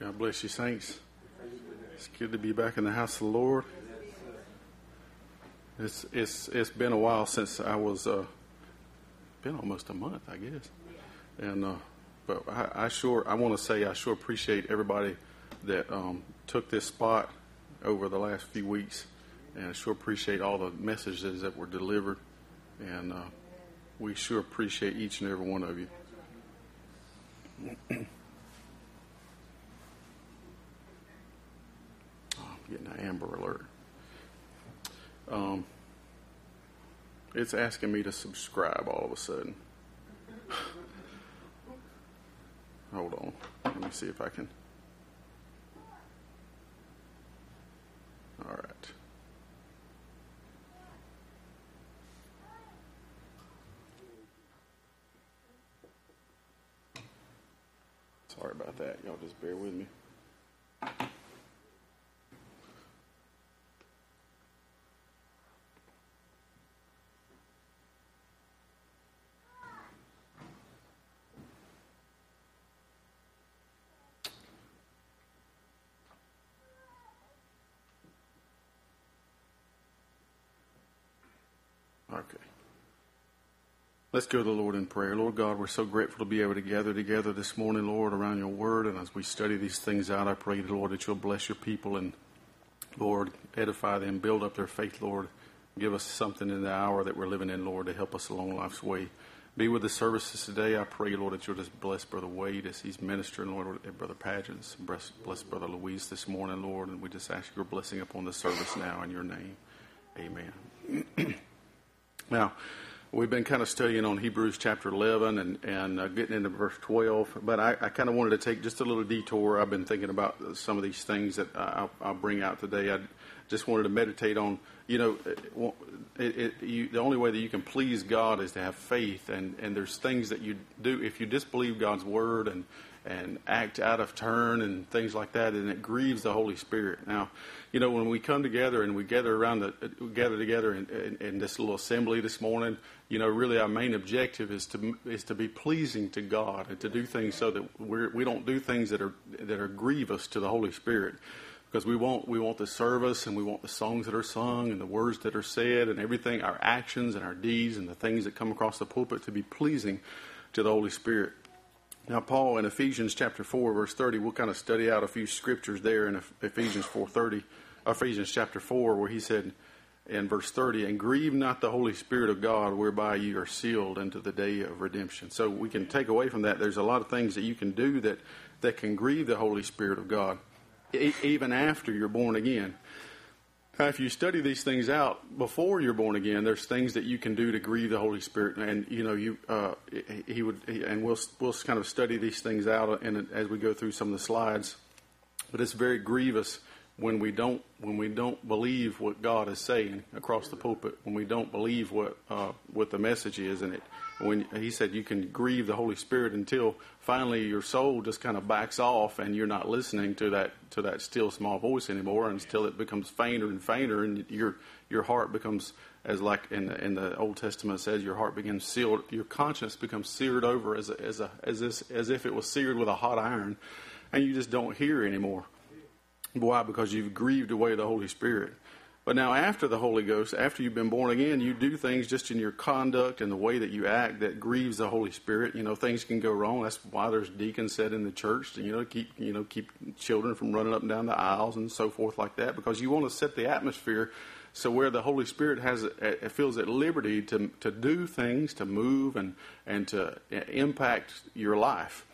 God bless you, saints. It's good to be back in the house of the Lord. It's it's it's been a while since I was. Uh, been almost a month, I guess. And uh, but I, I sure I want to say I sure appreciate everybody that um, took this spot over the last few weeks, and I sure appreciate all the messages that were delivered, and uh, we sure appreciate each and every one of you. getting an Amber Alert. Um, it's asking me to subscribe all of a sudden. Hold on. Let me see if I can. All right. Sorry about that. Y'all just bear with me. Let's go to the Lord in prayer. Lord God, we're so grateful to be able to gather together this morning, Lord, around your word. And as we study these things out, I pray, Lord, that you'll bless your people and, Lord, edify them, build up their faith, Lord. Give us something in the hour that we're living in, Lord, to help us along life's way. Be with the services today. I pray, Lord, that you'll just bless Brother Wade as he's ministering, Lord, and Brother Pageants. Bless, bless Brother Louise this morning, Lord. And we just ask your blessing upon the service now in your name. Amen. Now, we've been kind of studying on Hebrews chapter 11 and, and uh, getting into verse 12, but I, I, kind of wanted to take just a little detour. I've been thinking about some of these things that I'll, I'll bring out today. I just wanted to meditate on, you know, it, it, you, the only way that you can please God is to have faith, and, and there's things that you do, if you disbelieve God's word and, and act out of turn and things like that, and it grieves the Holy Spirit. Now, you know, when we come together and we gather around the gather together in, in, in, this little assembly this morning, you know, really our main objective is to is to be pleasing to God and to do things so that we're, we don't do things that are that are grievous to the Holy Spirit. Because we want we want the service and we want the songs that are sung and the words that are said and everything, our actions and our deeds and the things that come across the pulpit to be pleasing to the Holy Spirit. Now, Paul in Ephesians chapter four, verse thirty, we'll kind of study out a few scriptures there in Ephesians four thirty. Ephesians chapter 4, where he said in verse 30, and grieve not the Holy Spirit of God, whereby you are sealed unto the day of redemption. So we can take away from that, there's a lot of things that you can do that, that can grieve the Holy Spirit of God, e- even after you're born again. Now, if you study these things out before you're born again, there's things that you can do to grieve the Holy Spirit, and you know you uh, he would, and we'll we'll kind of study these things out, and as we go through some of the slides, but it's very grievous when we don't when we don't believe what God is saying across the pulpit, when we don't believe what uh, what the message is in it, when He said you can grieve the Holy Spirit until finally your soul just kind of backs off and you're not listening to that to that still small voice anymore, until it becomes fainter and fainter, and your your heart becomes as like in the, in the Old Testament says, your heart begins sealed, your conscience becomes seared over as a, as a, as this, as if it was seared with a hot iron, and you just don't hear anymore. Why? Because you've grieved away the Holy Spirit. But now, after the Holy Ghost, after you've been born again, you do things just in your conduct and the way that you act that grieves the Holy Spirit. You know, things can go wrong. That's why there's deacons set in the church to, you know, keep you know keep children from running up and down the aisles and so forth like that. Because you want to set the atmosphere so where the Holy Spirit has it feels at liberty to to do things, to move and and to uh, impact your life.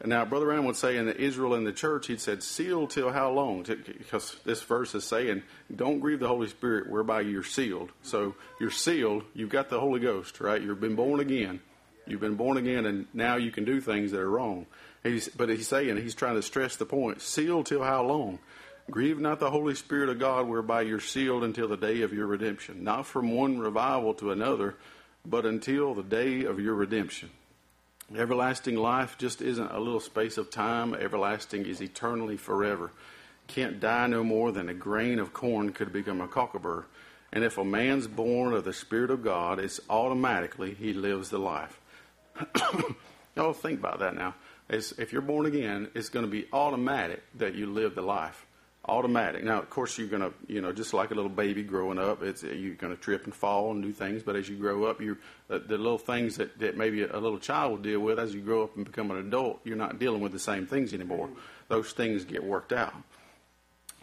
And now, Brother Branham would say in the Israel in the church, he'd said, sealed till how long? Because this verse is saying, don't grieve the Holy Spirit whereby you're sealed. So you're sealed, you've got the Holy Ghost, right? You've been born again. You've been born again, and now you can do things that are wrong. He's, but he's saying, he's trying to stress the point sealed till how long? Grieve not the Holy Spirit of God whereby you're sealed until the day of your redemption. Not from one revival to another, but until the day of your redemption. Everlasting life just isn't a little space of time. Everlasting is eternally forever. Can't die no more than a grain of corn could become a cocklebur. And if a man's born of the Spirit of God, it's automatically he lives the life. Y'all think about that now. is if you're born again, it's going to be automatic that you live the life. Automatic. Now, of course, you're going to, you know, just like a little baby growing up, it's you're going to trip and fall and do things. But as you grow up, you the, the little things that, that maybe a little child will deal with as you grow up and become an adult, you're not dealing with the same things anymore. Those things get worked out.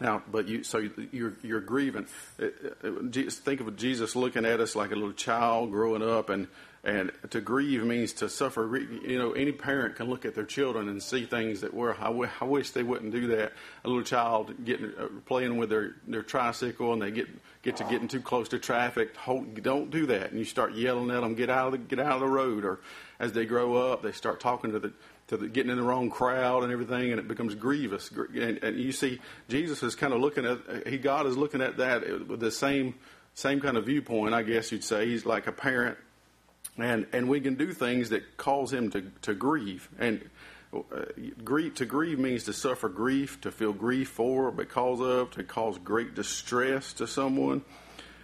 Now, but you, so you're, you're grieving. Uh, uh, think of Jesus looking at us like a little child growing up, and, and to grieve means to suffer. You know, any parent can look at their children and see things that were, I, w- I wish they wouldn't do that. A little child getting, uh, playing with their, their tricycle and they get, get to getting too close to traffic. Hold, don't do that. And you start yelling at them, get out of the, get out of the road. Or as they grow up, they start talking to the, to the, getting in the wrong crowd and everything, and it becomes grievous. And, and you see, Jesus is kind of looking at he God is looking at that with the same same kind of viewpoint, I guess you'd say. He's like a parent, and and we can do things that cause him to to grieve and. Uh, grief to grieve means to suffer grief, to feel grief for, because of, to cause great distress to someone.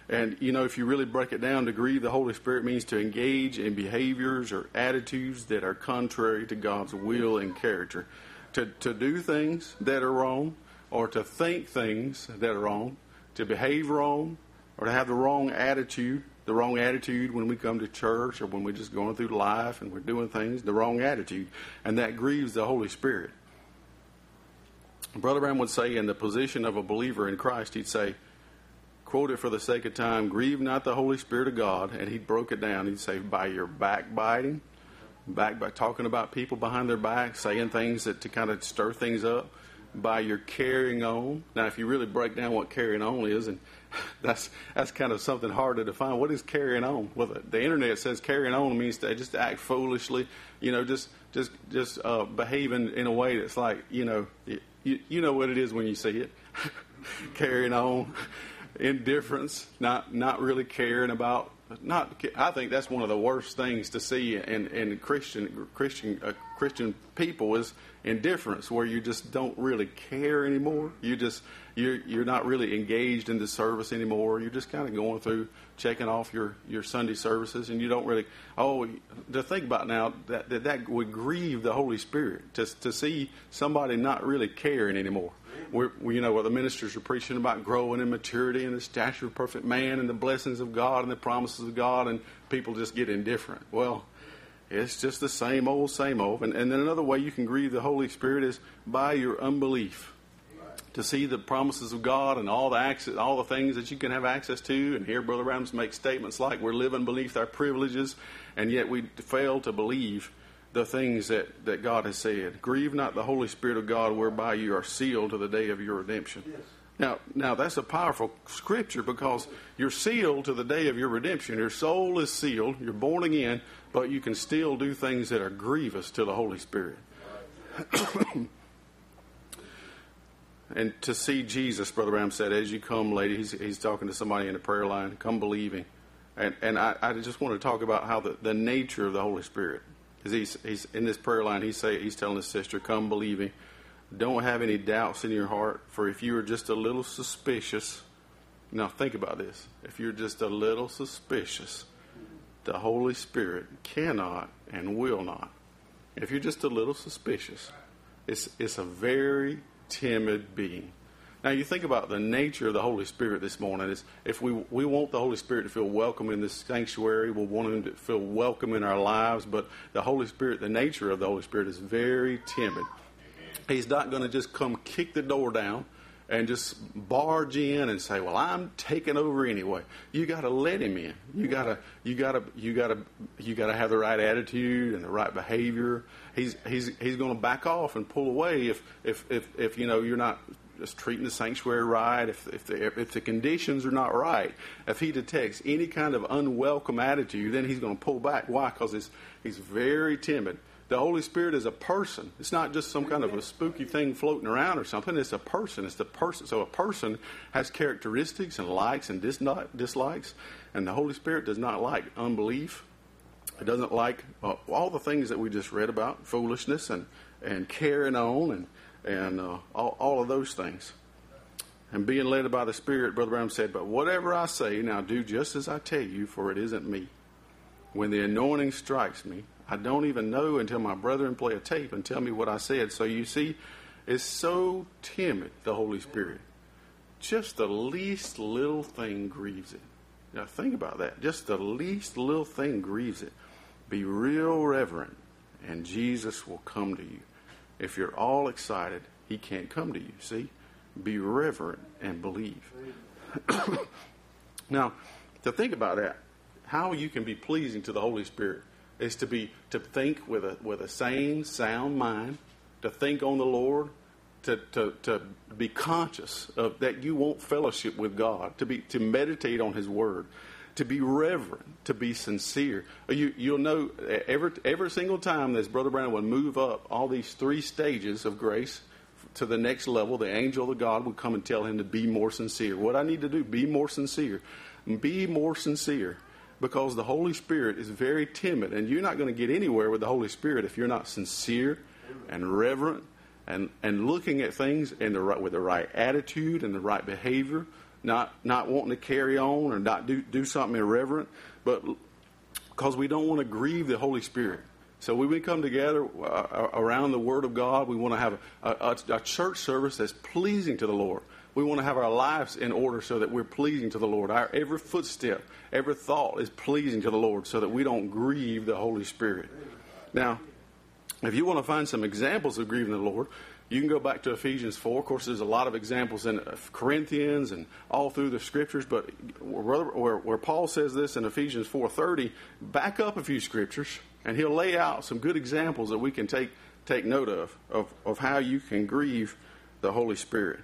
And, you know, if you really break it down, to grieve the Holy Spirit means to engage in behaviors or attitudes that are contrary to God's will and character. To, to do things that are wrong, or to think things that are wrong, to behave wrong, or to have the wrong attitude, the wrong attitude when we come to church or when we're just going through life and we're doing things, the wrong attitude. And that grieves the Holy Spirit. Brother Branham would say, in the position of a believer in Christ, he'd say, quote it for the sake of time grieve not the Holy Spirit of God. And he broke it down. He'd say, by your backbiting, back by talking about people behind their back, saying things that to kind of stir things up, by your carrying on. Now, if you really break down what carrying on is, and that's that's kind of something hard to define. What is carrying on? Well, the, the internet says carrying on means to just act foolishly. You know, just just just uh, behaving in a way that's like you know you, you know what it is when you see it. carrying on indifference, not not really caring about. Not, I think that's one of the worst things to see in, in Christian Christian uh, Christian people is indifference, where you just don't really care anymore. You just you're you're not really engaged in the service anymore. You're just kind of going through checking off your, your Sunday services, and you don't really. Oh, to think about now that that, that would grieve the Holy Spirit to to see somebody not really caring anymore we're, we, you know, what the ministers are preaching about growing in maturity and the stature of perfect man and the blessings of God and the promises of God, and people just get indifferent. Well, it's just the same old, same old. And, and then another way you can grieve the Holy Spirit is by your unbelief. To see the promises of God and all the access, all the things that you can have access to, and hear Brother Branham make statements like we're living beneath our privileges, and yet we fail to believe the things that, that God has said. Grieve not the Holy Spirit of God, whereby you are sealed to the day of your redemption. Yes. Now, now that's a powerful scripture because you're sealed to the day of your redemption. Your soul is sealed. You're born again, but you can still do things that are grievous to the Holy Spirit. and to see Jesus, Brother Branham said, as you come, lady, he's, he's talking to somebody in the prayer line, come believing. And, and I, I just want to talk about how the, the nature of the Holy Spirit he's, he's in this prayer line. He's say he's telling his sister, "Come believing. Don't have any doubts in your heart. For if you are just a little suspicious, now think about this. If you're just a little suspicious, the Holy Spirit cannot and will not. If you're just a little suspicious, it's it's a very timid being. Now, you think about the nature of the Holy Spirit this morning. Is if we we want the Holy Spirit to feel welcome in this sanctuary, we want Him to feel welcome in our lives. But the Holy Spirit, the nature of the Holy Spirit, is very timid. He's not going to just come kick the door down and just barge in and say, "Well, I'm taking over anyway." You got to let him in. You got to you got to you got to you got to have the right attitude and the right behavior. He's he's he's going to back off and pull away if if if if you know you're not just treating the sanctuary right, if, if, the, if the conditions are not right, if he detects any kind of unwelcome attitude, then he's going to pull back. Why? Because he's, he's very timid. The Holy Spirit is a person. It's not just some kind of a spooky thing floating around or something. It's a person. It's the person. So a person has characteristics and likes and dislikes, and the Holy Spirit does not like unbelief. It doesn't like uh, all the things that we just read about, foolishness and, and carrying on and and uh, all, all of those things. And being led by the Spirit, Brother Branham said, But whatever I say, now do just as I tell you, for it isn't me. When the anointing strikes me, I don't even know until my brethren play a tape and tell me what I said. So you see, it's so timid, the Holy Spirit. Just the least little thing grieves it. Now think about that. Just the least little thing grieves it. Be real reverent, and Jesus will come to you. If you're all excited, he can't come to you. See? Be reverent and believe. now, to think about that, how you can be pleasing to the Holy Spirit is to be to think with a with a sane, sound mind, to think on the Lord, to, to, to be conscious of that you want fellowship with God, to be to meditate on His Word, to be reverent, to be sincere. Uh, you you'll know every every single time this Brother Branham would move up all these three stages of grace to the next level, the angel of God would come and tell him to be more sincere. What I need to do, be more sincere. Be more sincere because the Holy Spirit is very timid, and you're not going to get anywhere with the Holy Spirit if you're not sincere and reverent and, and looking at things in the right, with the right attitude and the right behavior, not, not wanting to carry on or not do, do something irreverent, but because we don't want to grieve the Holy Spirit. So when we come together uh, around the Word of God, we want to have a, a, a church service that's pleasing to the Lord. We want to have our lives in order so that we're pleasing to the Lord. Our every footstep, every thought is pleasing to the Lord so that we don't grieve the Holy Spirit. Now, if you want to find some examples of grieving the Lord, you can go back to Ephesians 4. Of course, there's a lot of examples in uh, Corinthians and all through the scriptures, but where, where Paul says this in Ephesians 4.30, back up a few scriptures, and he'll lay out some good examples that we can take, take note of, of, of how you can grieve the Holy Spirit.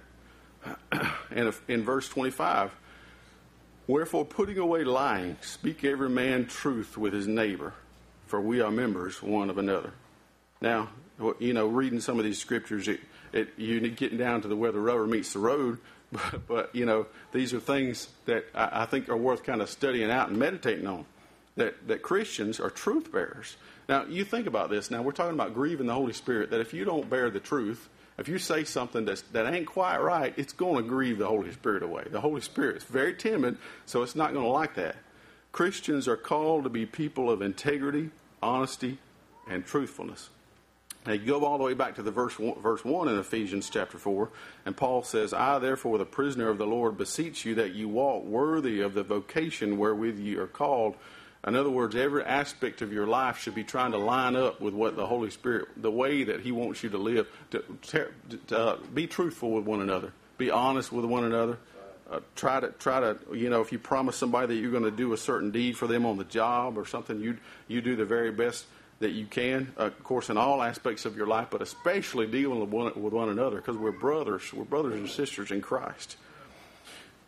and in verse 25, Wherefore, putting away lying, speak every man truth with his neighbor, for we are members one of another. Now, you know, reading some of these scriptures, it, it, you need getting down to the where the rubber meets the road. But, but you know, these are things that I, I think are worth kind of studying out and meditating on. That, that Christians are truth bearers. Now, you think about this. Now, we're talking about grieving the Holy Spirit, that if you don't bear the truth, if you say something that's, that ain't quite right, it's going to grieve the Holy Spirit away. The Holy Spirit is very timid, so it's not going to like that. Christians are called to be people of integrity, honesty, and truthfulness. Now you go all the way back to the verse one, verse one in Ephesians chapter four, and Paul says, "I therefore, the prisoner of the Lord, beseech you that you walk worthy of the vocation wherewith you are called." In other words, every aspect of your life should be trying to line up with what the Holy Spirit, the way that He wants you to live. To, to, to uh, be truthful with one another. Be honest with one another. Uh, try to try to you know if you promise somebody that you're going to do a certain deed for them on the job or something, you you do the very best that you can. Uh, of course, in all aspects of your life, but especially dealing with one, with one another because we're brothers. We're brothers and sisters in Christ.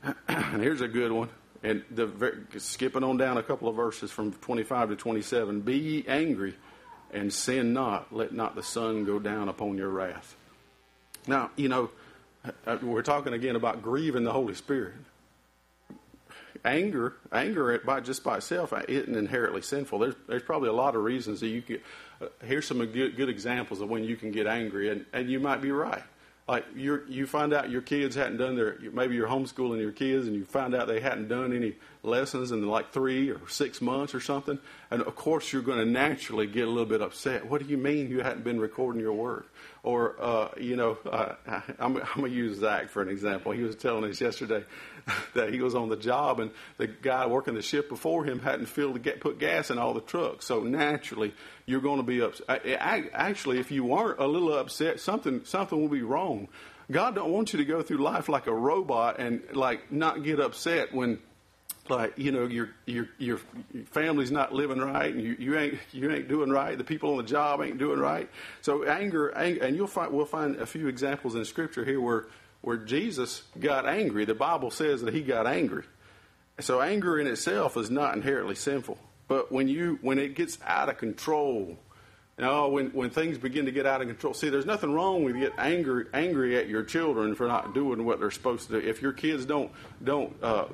and here's a good one and the, skipping on down a couple of verses from 25 to 27 Be ye angry and sin not. Let not the sun go down upon your wrath. Now, you know, uh, we're talking again about grieving the Holy Spirit. Anger, anger by just by itself isn't inherently sinful. There's, there's probably a lot of reasons that you can. Uh, here's some good, good examples of when you can get angry, and, and you might be right like you you find out your kids hadn't done their maybe you're homeschooling your kids and you find out they hadn't done any lessons in like three or six months or something and of course you're going to naturally get a little bit upset. What do you mean you hadn't been recording your work? Or uh, you know uh, I'm, I'm going to use zach for an example. He was telling us yesterday that he was on the job and the guy working the shift before him hadn't filled to get, put gas in all the trucks. So naturally you're going to be upset actually if you aren't a little upset something something will be wrong. God don't want you to go through life like a robot and like not get upset when like you know your your your family's not living right and you, you ain't you ain't doing right. The people on the job ain't doing right. So anger, anger and you'll find we'll find a few examples in scripture here where where Jesus got angry. The bible says that he got angry. So anger in itself is not inherently sinful. But when you when it gets out of control you know, when, when things begin to get out of control, see, there's nothing wrong with get angry angry at your children for not doing what they're supposed to do. If your kids don't don't uh,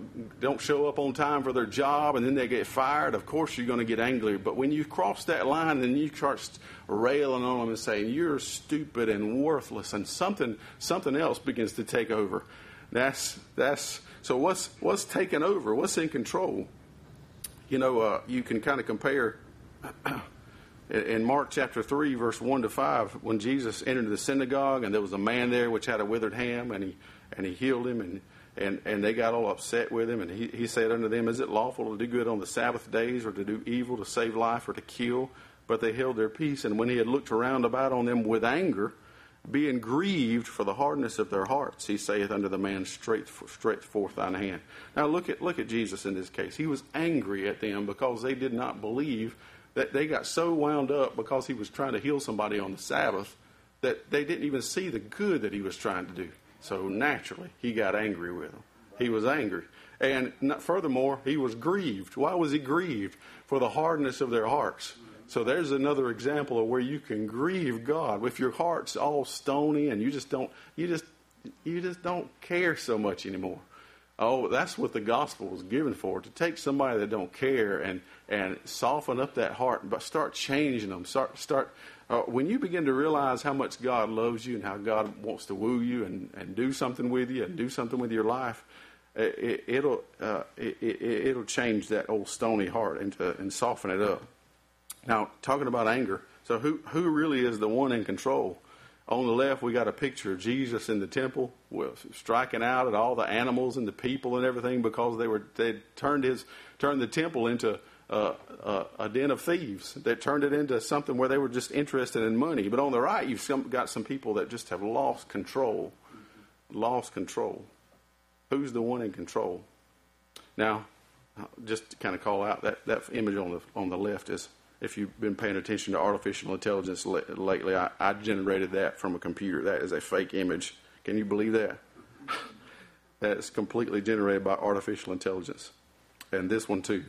don't show up on time for their job and then they get fired, of course you're going to get angry. But when you cross that line and you start railing on them and saying you're stupid and worthless, and something something else begins to take over. That's that's so what's what's taking over? What's in control? You know, uh, you can kind of compare. in Mark chapter 3, verse 1 to 5, when Jesus entered the synagogue and there was a man there which had a withered hand and he, and he healed him and, and, and they got all upset with him and he, he said unto them, Is it lawful to do good on the Sabbath days or to do evil, to save life or to kill? But they held their peace. And when he had looked around about on them with anger, being grieved for the hardness of their hearts, he saith unto the man, Stretch, stretch forth thine hand. Now look at, look at Jesus in this case. He was angry at them because they did not believe that they got so wound up because he was trying to heal somebody on the Sabbath that they didn't even see the good that he was trying to do. So naturally, he got angry with them. He was angry. And furthermore, he was grieved. Why was he grieved? For the hardness of their hearts. So there's another example of where you can grieve God. If your heart's all stony and you just don't you just you just don't care so much anymore. Oh, that's what the gospel was given for, to take somebody that don't care and and soften up that heart, but start changing them. Start, start. Uh, when you begin to realize how much God loves you and how God wants to woo you and, and do something with you and do something with your life, it, will uh, it, it, will change that old stony heart into and soften it up. Now, talking about anger, so who who really is the one in control? On the left, we got a picture of Jesus in the temple, striking out at all the animals and the people and everything because they were they turned his turned the temple into uh, uh, a den of thieves that turned it into something where they were just interested in money. But on the right, you've some, got some people that just have lost control. Lost control. Who's the one in control? Now, just to kind of call out that, that image on the on the left is if you've been paying attention to artificial intelligence lately, I, I generated that from a computer. That is a fake image. Can you believe that? That's completely generated by artificial intelligence. And this one too.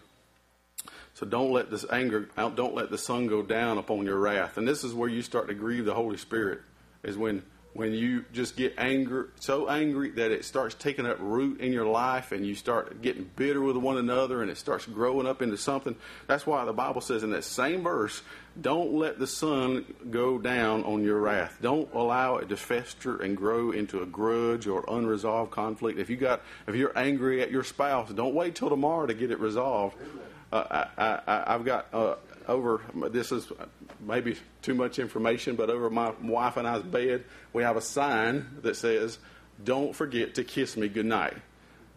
So don't let this anger, don't let the sun go down upon your wrath. And this is where you start to grieve the Holy Spirit, is when when you just get anger, so angry that it starts taking up root in your life and you start getting bitter with one another and it starts growing up into something. That's why the Bible says in that same verse, don't let the sun go down on your wrath. Don't allow it to fester and grow into a grudge or unresolved conflict. If you got if you're angry at your spouse, don't wait till tomorrow to get it resolved. Uh, I, I, I've got uh, over this is maybe too much information, but over my wife and I's bed, we have a sign that says, Don't forget to kiss me goodnight.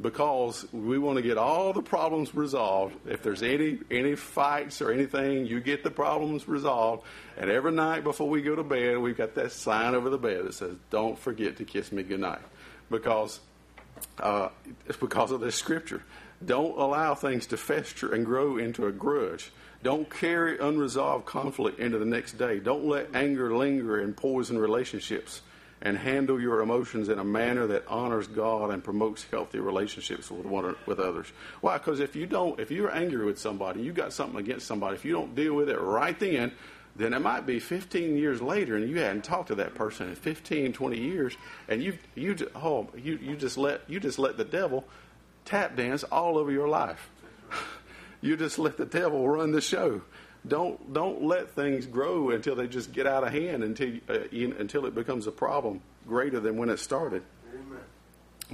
Because we want to get all the problems resolved. If there's any any fights or anything, you get the problems resolved. And every night before we go to bed, we've got that sign over the bed that says, "Don't forget to kiss me goodnight," because uh, it's because of this scripture. Don't allow things to fester and grow into a grudge. Don't carry unresolved conflict into the next day. Don't let anger linger and poison relationships. And handle your emotions in a manner that honors God and promotes healthy relationships with one with others. Why? Because if you don't, if you're angry with somebody, you got something against somebody. If you don't deal with it right then, then it might be 15 years later, and you hadn't talked to that person in 15, 20 years, and you you oh you you just let you just let the devil tap dance all over your life. You just let the devil run the show. Don't don't let things grow until they just get out of hand until uh, you, until it becomes a problem greater than when it started. Amen.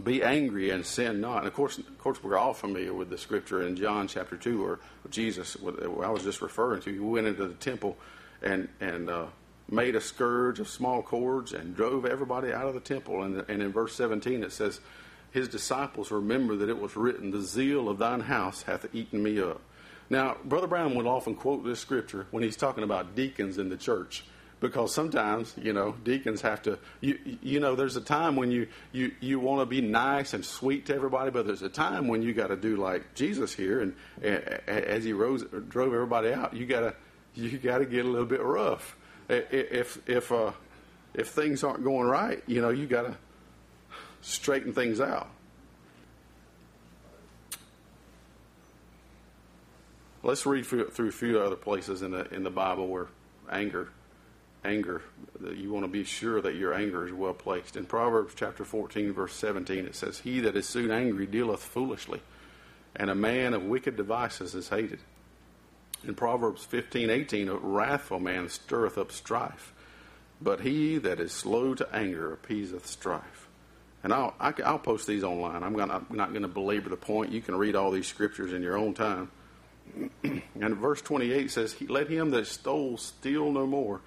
Be angry and sin not. And of course, of course, we're all familiar with the scripture in John chapter two, where Jesus, where I was just referring to, he went into the temple and and uh, made a scourge of small cords and drove everybody out of the temple. And, and in verse seventeen, it says his disciples remember that it was written, The zeal of thine house hath eaten me up. Now, Brother Branham would often quote this scripture when he's talking about deacons in the church. Because sometimes, you know, deacons have to, you, you know, there's a time when you, you, you want to be nice and sweet to everybody, but there's a time when you got to do like Jesus here, and, and as he rose, drove everybody out, you got to, you got to get a little bit rough. If if uh, if things aren't going right, you know, you got to straighten things out. Let's read through a few other places in the in the Bible where anger, anger, you want to be sure that your anger is well placed. In Proverbs chapter 14, verse 17, it says, "He that is soon angry dealeth foolishly, and a man of wicked devices is hated." In Proverbs 15, 18, a wrathful man stirreth up strife, but he that is slow to anger appeaseth strife. And I'll, I, will post these online. I'm, gonna, I'm not going to belabor the point. You can read all these scriptures in your own time. and verse 28 says, Let him that stole steal no more,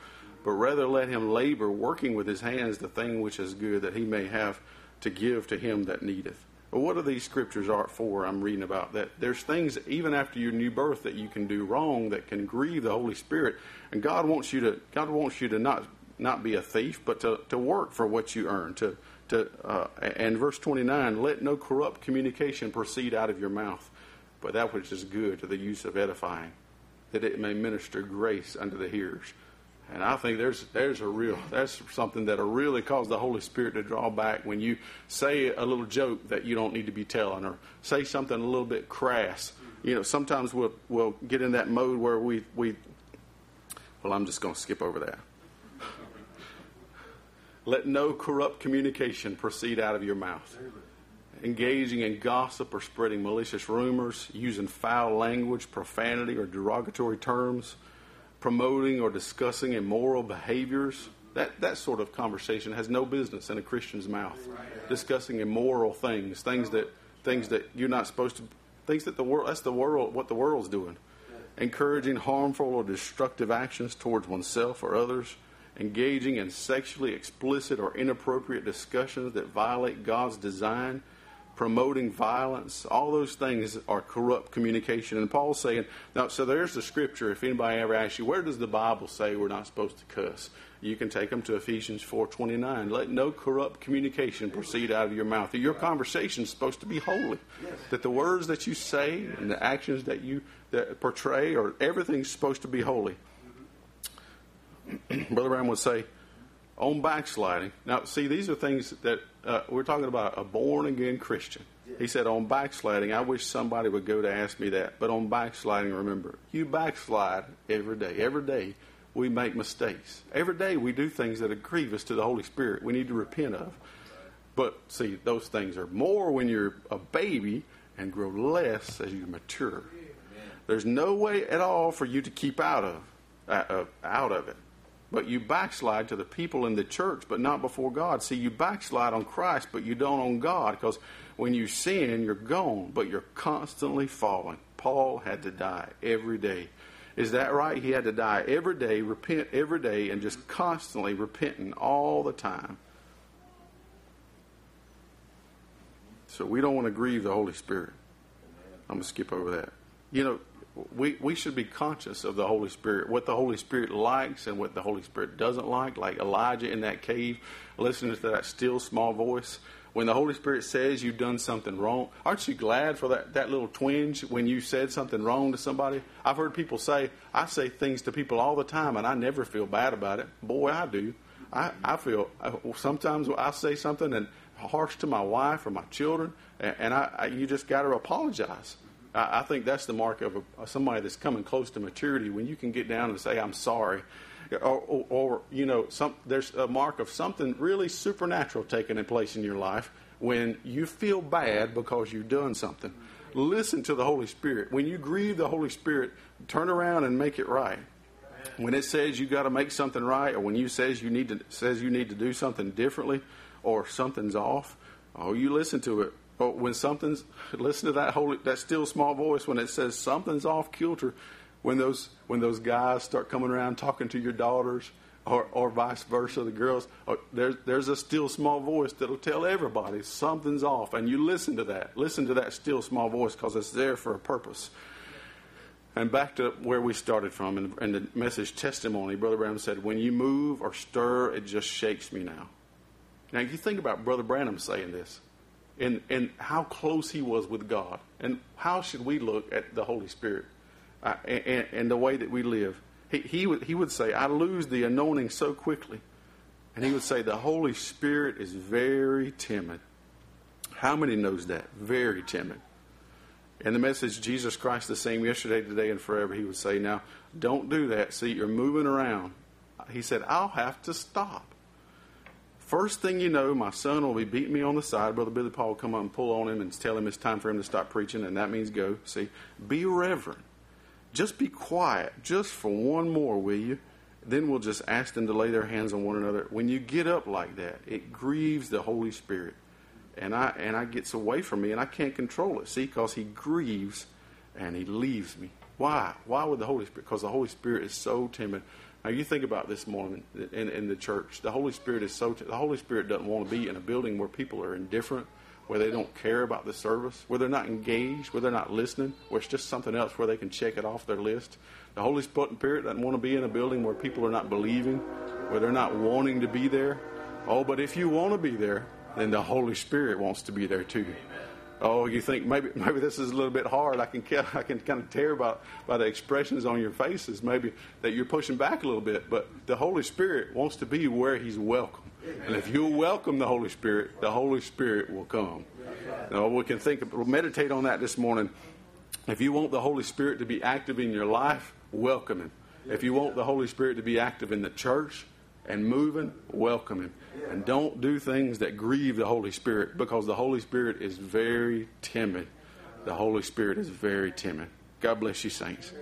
but rather let him labor, working with his hands the thing which is good, that he may have to give to him that needeth. Well, what are these scriptures are for? I'm reading about that. There's things even after your new birth that you can do wrong that can grieve the Holy Spirit, and God wants you to God wants you to not not be a thief, but to, to work for what you earn. To to uh, and verse 29, let no corrupt communication proceed out of your mouth, but that which is good to the use of edifying, that it may minister grace unto the hearers. And I think there's there's a real that's something that'll really cause the Holy Spirit to draw back when you say a little joke that you don't need to be telling, or say something a little bit crass. You know, sometimes we'll we'll get in that mode where we we. Well, I'm just going to skip over that. Let no corrupt communication proceed out of your mouth. Engaging in gossip or spreading malicious rumors, using foul language, profanity, or derogatory terms promoting or discussing immoral behaviors. That, that sort of conversation has no business in a Christian's mouth. Discussing immoral things, things that things that you're not supposed to, things that the world that's the world what the world's doing. Encouraging harmful or destructive actions towards oneself or others. Engaging in sexually explicit or inappropriate discussions that violate God's design promoting violence, all those things are corrupt communication. And Paul's saying, now, so there's the scripture. If anybody ever asks you, where does the Bible say we're not supposed to cuss? You can take them to Ephesians 4.29. Let no corrupt communication proceed out of your mouth. Your conversation is supposed to be holy. That the words that you say and the actions that you that portray or everything's supposed to be holy. Brother Branham would say, on backsliding. Now, see, these are things that uh, we're talking about a born again Christian. He said, on backsliding, I wish somebody would go to ask me that. But on backsliding, remember, you backslide every day. Every day we make mistakes. Every day we do things that are grievous to the Holy Spirit we need to repent of. But see, those things are more when you're a baby and grow less as you mature. There's no way at all for you to keep out of uh, out of it. But you backslide to the people in the church, but not before God. See, you backslide on Christ, but you don't on God, because when you sin, you're gone, but you're constantly falling. Paul had to die every day. Is that right? He had to die every day, repent every day, and just constantly repenting all the time. So we don't want to grieve the Holy Spirit. I'm going to skip over that. You know, we, we should be conscious of the Holy Spirit, what the Holy Spirit likes and what the Holy Spirit doesn't like. Like Elijah in that cave, listening to that still small voice. When the Holy Spirit says you've done something wrong, aren't you glad for that, that little twinge when you said something wrong to somebody? I've heard people say, I say things to people all the time and I never feel bad about it. Boy, I do. I, I feel, uh, sometimes I say something and harsh to my wife or my children, and, and I, I, you just got to apologize. I, I think that's the mark of a, somebody that's coming close to maturity when you can get down and say, I'm sorry. Or, or, or, you know, some, there's a mark of something really supernatural taking place in your life when you feel bad because you've done something. Listen to the Holy Spirit. When you grieve the Holy Spirit, turn around and make it right. When it says you got to make something right, or when you says you need to says you need to do something differently, or something's off, oh, you listen to it. But when something's listen to that holy that still small voice when it says something's off kilter, when those when those guys start coming around talking to your daughters or, or vice versa, the girls, uh, oh, there's there's a still small voice that'll tell everybody something's off, and you listen to that. Listen to that still small voice because it's there for a purpose. And back to where we started from in, in the message testimony, Brother Branham said, "When you move or stir, it just shakes me now." Now you think about Brother Branham saying this and, and how close he was with God. And how should we look at the Holy Spirit uh, and, and, the way that we live? He, he, would, he would say, I lose the anointing so quickly. And he would say, the Holy Spirit is very timid. How many knows that? Very timid. And the message, Jesus Christ the same yesterday, today, and forever, he would say, now, don't do that. See, you're moving around. He said, I'll have to stop. First thing you know, my son will be beating me on the side. Brother Billy Paul will come up and pull on him and tell him it's time for him to stop preaching, and that means go. See, be reverent. Just be quiet, just for one more, will you? Then we'll just ask them to lay their hands on one another. When you get up like that, it grieves the Holy Spirit, and I and I gets away from me, and I can't control it. See, because He grieves, and He leaves me. Why? Why would the Holy Spirit? Because the Holy Spirit is so timid. Now you think about this morning in, in the church. The Holy Spirit is so. the Holy Spirit doesn't want to be in a building where people are indifferent, where they don't care about the service, where they're not engaged, where they're not listening, where it's just something else where they can check it off their list. The Holy Spirit doesn't want to be in a building where people are not believing, where they're not wanting to be there. Oh, but if you want to be there, then the Holy Spirit wants to be there too. Oh, you think maybe maybe this is a little bit hard. I can I can kind of tear by by the expressions on your faces. Maybe that you're pushing back a little bit, but the Holy Spirit wants to be where He's welcome. And if you welcome the Holy Spirit, the Holy Spirit will come. Now we can think, we'll meditate on that this morning. If you want the Holy Spirit to be active in your life, welcome Him. If you want the Holy Spirit to be active in the church and moving, welcome Him. And don't do things that grieve the Holy Spirit because the Holy Spirit is very timid. The Holy Spirit is very timid. God bless you, saints.